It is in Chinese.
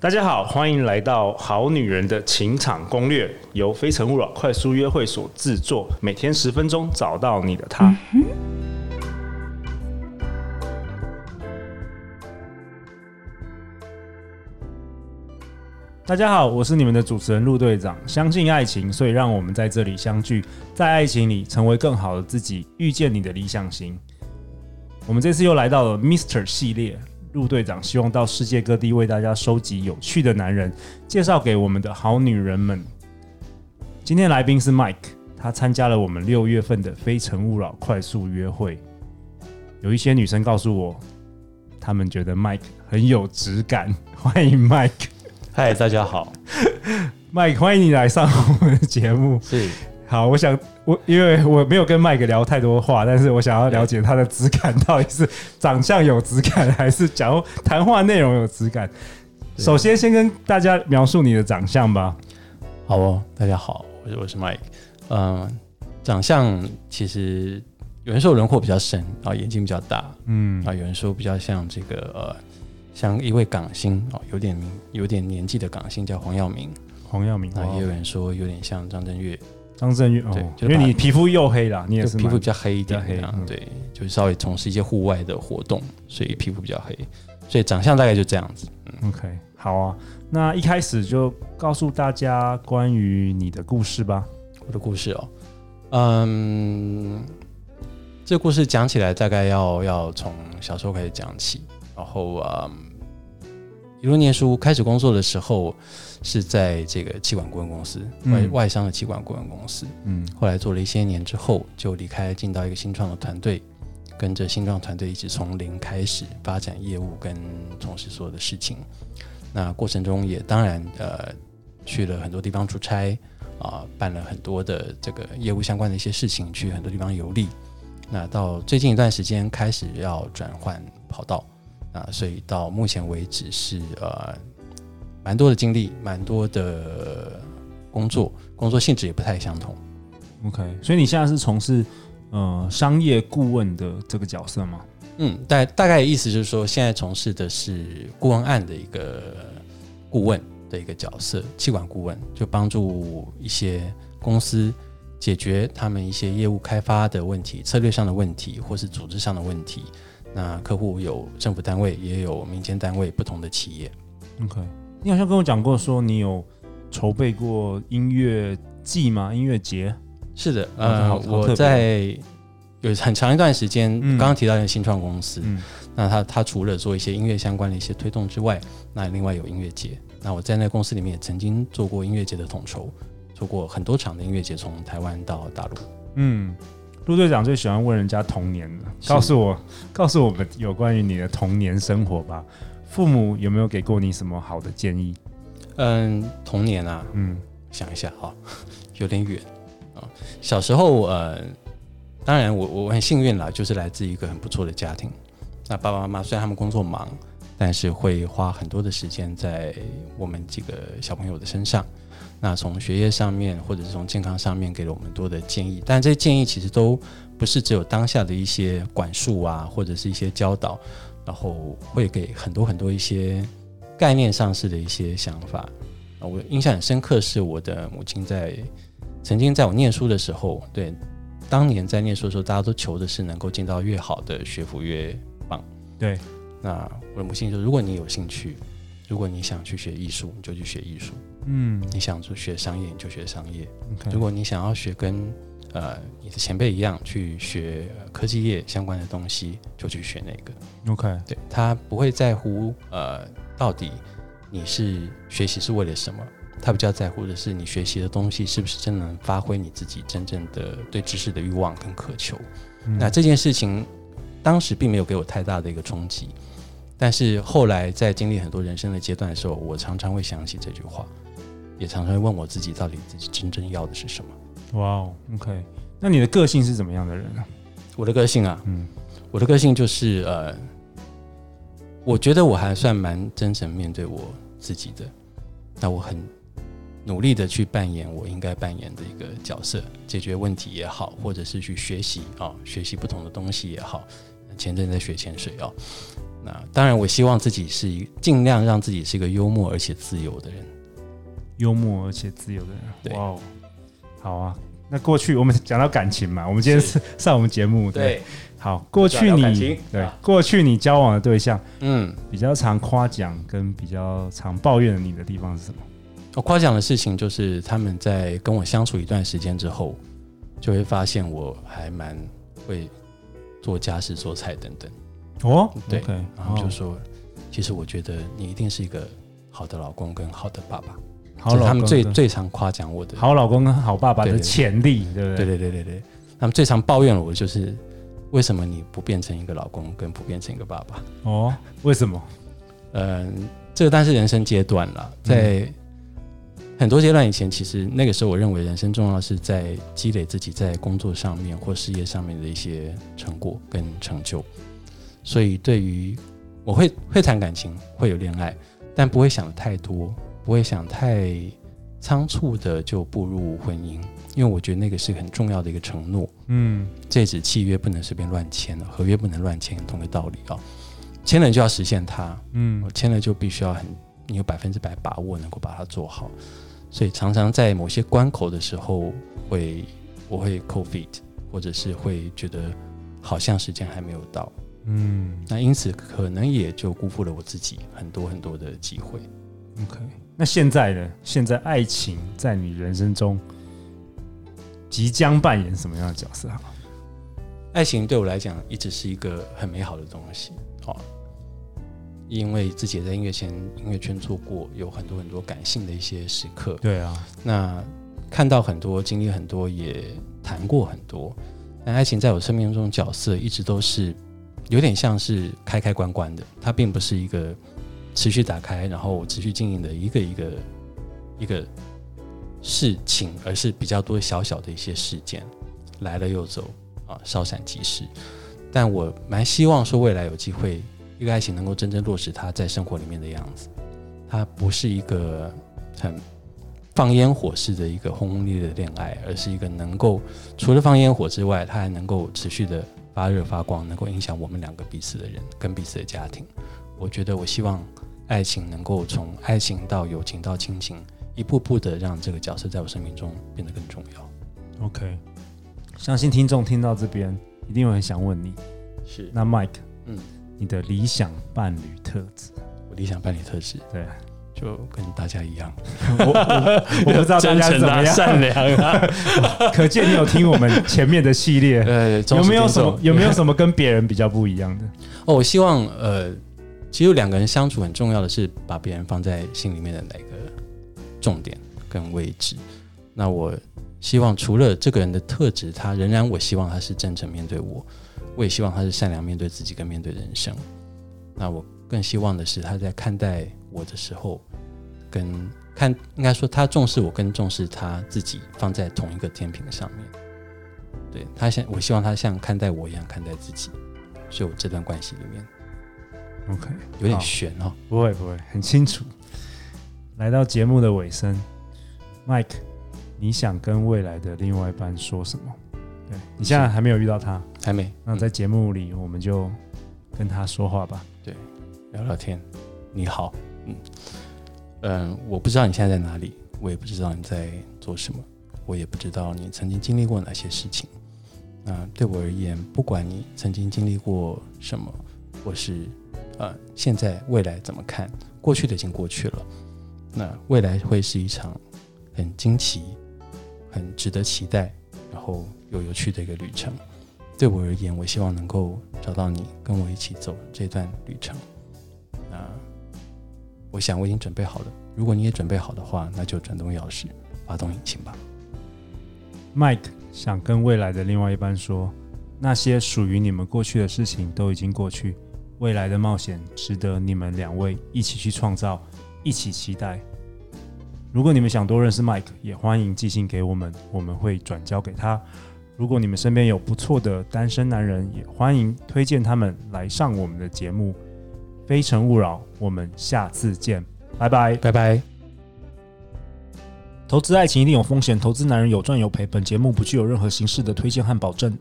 大家好，欢迎来到《好女人的情场攻略》，由非诚勿扰快速约会所制作，每天十分钟，找到你的他。大家好，我是你们的主持人陆队长。相信爱情，所以让我们在这里相聚，在爱情里成为更好的自己，遇见你的理想型。我们这次又来到了 Mister 系列。陆队长希望到世界各地为大家收集有趣的男人，介绍给我们的好女人们。今天来宾是 Mike，他参加了我们六月份的《非诚勿扰》快速约会。有一些女生告诉我，她们觉得 Mike 很有质感。欢迎 Mike，嗨，大家好，Mike，欢迎你来上我们的节目。是。好，我想我因为我没有跟麦克聊太多话，但是我想要了解他的质感到底是长相有质感，还是假如谈话内容有质感。首先，先跟大家描述你的长相吧。好哦，大家好，我是我是麦克。嗯，长相其实有人说轮廓比较深，然后眼睛比较大，嗯，啊，有人说比较像这个呃，像一位港星哦，有点有点年纪的港星叫黄耀明，黄耀明。啊，也有人说有点像张震岳。张震岳，对，因为你皮肤又黑了，你也是皮肤比较黑一点，黑，对，就是稍微从事一些户外的活动，所以皮肤比较黑，所以长相大概就这样子。嗯，OK，好啊，那一开始就告诉大家关于你的故事吧。我的故事哦，嗯，这故事讲起来大概要要从小时候开始讲起，然后啊，一路念书，开始工作的时候。是在这个气管顾问公司，外外商的气管顾问公司。嗯，后来做了一些年之后，就离开，进到一个新创的团队，跟着新创团队一起从零开始发展业务，跟从事所有的事情。那过程中也当然呃去了很多地方出差啊、呃，办了很多的这个业务相关的一些事情，去很多地方游历。那到最近一段时间开始要转换跑道啊，所以到目前为止是呃。蛮多的经历，蛮多的工作，工作性质也不太相同。OK，所以你现在是从事呃商业顾问的这个角色吗？嗯，大大概的意思就是说，现在从事的是顾问案的一个顾问的一个角色，气管顾问，就帮助一些公司解决他们一些业务开发的问题、策略上的问题，或是组织上的问题。那客户有政府单位，也有民间单位，不同的企业。OK。你好像跟我讲过，说你有筹备过音乐季吗？音乐节？是的，呃，我在有很长一段时间，刚刚提到一个新创公司，嗯、那他他除了做一些音乐相关的一些推动之外，那另外有音乐节。那我在那个公司里面也曾经做过音乐节的统筹，做过很多场的音乐节，从台湾到大陆。嗯，陆队长最喜欢问人家童年了，告诉我，告诉我们有关于你的童年生活吧。父母有没有给过你什么好的建议？嗯，童年啊，嗯，想一下哈，有点远啊。小时候，呃，当然我我很幸运啦，就是来自一个很不错的家庭。那爸爸妈妈虽然他们工作忙，但是会花很多的时间在我们几个小朋友的身上。那从学业上面，或者是从健康上面，给了我们多的建议。但这些建议其实都不是只有当下的一些管束啊，或者是一些教导。然后会给很多很多一些概念上式的一些想法。我印象很深刻，是我的母亲在曾经在我念书的时候，对，当年在念书的时候，大家都求的是能够进到越好的学府越棒。对，那我的母亲说，如果你有兴趣，如果你想去学艺术，你就去学艺术。嗯，你想去学商业，你就学商业。Okay. 如果你想要学跟呃，你的前辈一样去学科技业相关的东西，就去学那个。OK，对，他不会在乎呃，到底你是学习是为了什么，他比较在乎的是你学习的东西是不是真能发挥你自己真正的对知识的欲望跟渴求。嗯。那这件事情当时并没有给我太大的一个冲击，但是后来在经历很多人生的阶段的时候，我常常会想起这句话，也常常会问我自己，到底自己真正要的是什么。哇哦，OK，那你的个性是怎么样的人呢？我的个性啊，嗯，我的个性就是呃，我觉得我还算蛮真诚面对我自己的。那我很努力的去扮演我应该扮演的一个角色，解决问题也好，或者是去学习啊，学习不同的东西也好。前阵在学潜水哦，那当然，我希望自己是一尽量让自己是一个幽默而且自由的人。幽默而且自由的人，对哇哦，好啊。那过去我们讲到感情嘛，我们今天是 上我们节目，对，对，好，过去你对过去你交往的对象，嗯，比较常夸奖跟比较常抱怨你的地方是什么？我夸奖的事情就是他们在跟我相处一段时间之后，就会发现我还蛮会做家事、做菜等等。哦，对，okay, 然后就说，其实我觉得你一定是一个好的老公跟好的爸爸。好，他们最最常夸奖我的好老公跟好爸爸的潜力，对不对？对对对对对。他们最常抱怨我的就是，为什么你不变成一个老公，跟不变成一个爸爸？哦，为什么？嗯，这个但是人生阶段了。在很多阶段以前，其实那个时候，我认为人生重要是在积累自己在工作上面或事业上面的一些成果跟成就。所以，对于我会会谈感情，会有恋爱，但不会想太多。不会想太仓促的就步入婚姻，因为我觉得那个是很重要的一个承诺。嗯，这纸契约不能随便乱签的，合约不能乱签，同个道理啊、哦。签了就要实现它，嗯，我签了就必须要很，你有百分之百把握能够把它做好。所以常常在某些关口的时候会，我会 cold feet，或者是会觉得好像时间还没有到。嗯，那因此可能也就辜负了我自己很多很多的机会。OK。那现在呢？现在爱情在你人生中即将扮演什么样的角色？爱情对我来讲一直是一个很美好的东西，哦，因为自己也在音乐圈音乐圈做过，有很多很多感性的一些时刻。对啊，那看到很多，经历很多，也谈过很多。那爱情在我生命中角色一直都是有点像是开开关关的，它并不是一个。持续打开，然后持续经营的一个一个一个事情，而是比较多小小的一些事件，来了又走啊，稍闪即逝。但我蛮希望说，未来有机会，一个爱情能够真正落实它在生活里面的样子。它不是一个很放烟火式的一个轰轰烈烈的恋爱，而是一个能够除了放烟火之外，它还能够持续的发热发光，能够影响我们两个彼此的人跟彼此的家庭。我觉得，我希望。爱情能够从爱情到友情到亲情，一步步的让这个角色在我生命中变得更重要。OK，相信听众听到这边一定会很想问你，是那 Mike，嗯，你的理想伴侣特质？我理想伴侣特质，对，就跟大家一样，我我，我不知道大家是怎么样，善良啊，可见你有听我们前面的系列，呃，有没有什么有没有什么跟别人比较不一样的？哦，我希望呃。其实两个人相处很重要的是把别人放在心里面的哪个重点跟位置。那我希望除了这个人的特质，他仍然我希望他是真诚面对我，我也希望他是善良面对自己跟面对人生。那我更希望的是他在看待我的时候，跟看应该说他重视我跟重视他自己放在同一个天平上面。对，他像我希望他像看待我一样看待自己，所以我这段关系里面。OK，有点悬哦，不会不会，很清楚。来到节目的尾声，Mike，你想跟未来的另外一半说什么？对，你现在还没有遇到他，还没。那在节目里，我们就跟他说话吧。对，聊聊天。你好，嗯嗯，我不知道你现在在哪里，我也不知道你在做什么，我也不知道你曾经经历过哪些事情。那对我而言，不管你曾经经历过什么，或是。呃，现在未来怎么看？过去的已经过去了，那未来会是一场很惊奇、很值得期待，然后又有趣的一个旅程。对我而言，我希望能够找到你，跟我一起走这段旅程。那我想我已经准备好了。如果你也准备好的话，那就转动钥匙，发动引擎吧。Mike 想跟未来的另外一半说，那些属于你们过去的事情都已经过去。未来的冒险值得你们两位一起去创造，一起期待。如果你们想多认识 Mike，也欢迎寄信给我们，我们会转交给他。如果你们身边有不错的单身男人，也欢迎推荐他们来上我们的节目。非诚勿扰，我们下次见，拜拜，拜拜。投资爱情一定有风险，投资男人有赚有赔。本节目不具有任何形式的推荐和保证。